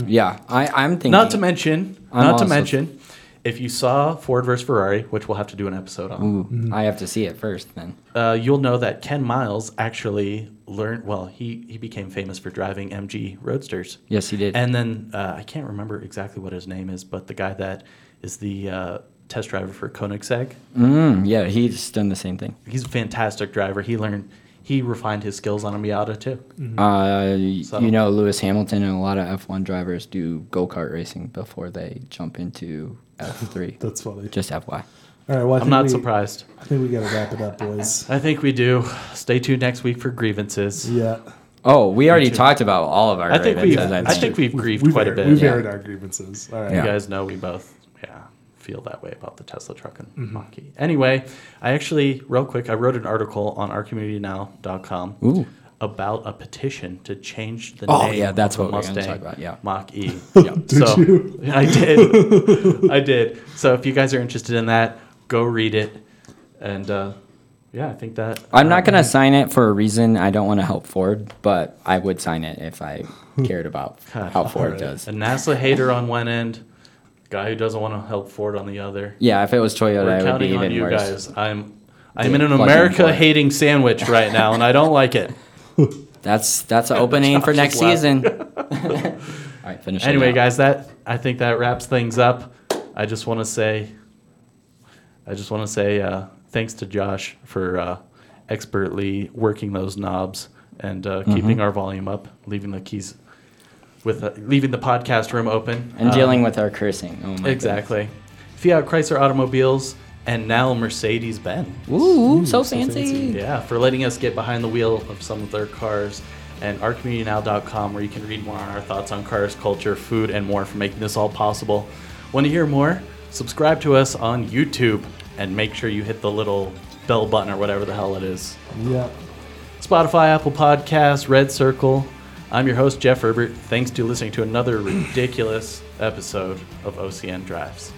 yeah, I, I'm thinking. Not to mention, I'm not to also- mention, if you saw Ford versus Ferrari, which we'll have to do an episode on, Ooh, I have to see it first then. uh, you'll know that Ken Miles actually learned. Well, he he became famous for driving MG Roadsters. Yes, he did. And then uh, I can't remember exactly what his name is, but the guy that is the uh, test driver for Koenigsegg, mm, yeah, he's done the same thing. he's a fantastic driver. He learned, he refined his skills on a Miata too. Uh, So- you know, Lewis Hamilton and a lot of F1 drivers do go kart racing before they jump into F3. That's funny. Just FY. All right. Well, I I'm not we, surprised. I think we got to wrap it up, boys. I think we do. Stay tuned next week for grievances. Yeah. Oh, we already talked about all of our. I think we've, grievances, I think we've grieved we've quite a bit. We've Yeah. aired our grievances. All right. You guys know we both, yeah, feel that way about the Tesla truck and Mach-E. Anyway, I actually, real quick, I wrote an article on ourcommunitynow.com Ooh. about a petition to change the Oh, name. yeah, that's of the what we're gonna talk about, yeah. Mach-E. Did so, you? I did. I did. So if you guys are interested in that, go read it. And uh, yeah, I think that. I'm not gonna sign it for a reason. I don't want to help Ford, but I would sign it if I cared about God, how Ford alright. does. A NASA hater on one end, guy who doesn't want to help Ford on the other. Yeah, if it was Toyota, We're it would be counting on you worse. guys. I'm I'm in an America hating sandwich right now, and I don't like it. That's that's an opening for next left. season. All right, finish. Anyway, out. guys, that I think that wraps things up. I just want to say, I just want to say uh, thanks to Josh for uh, expertly working those knobs and uh, Mm-hmm. keeping our volume up, leaving the keys with uh, leaving the podcast room open, and Um, dealing with our cursing. Oh my exactly. Fiat Chrysler Automobiles, and now Mercedes Benz. Ooh, so, so fancy. fancy. Yeah, for letting us get behind the wheel of some of their cars. And ourcommunitynow.com, where you can read more on our thoughts on cars, culture, food, and more for making this all possible. Want to hear more? Subscribe to us on YouTube and make sure you hit the little bell button or whatever the hell it is. Yeah. Spotify, Apple Podcasts, RedCircle. I'm your host, Jeff Herbert. Thanks to listening to another ridiculous episode of OCN Drives.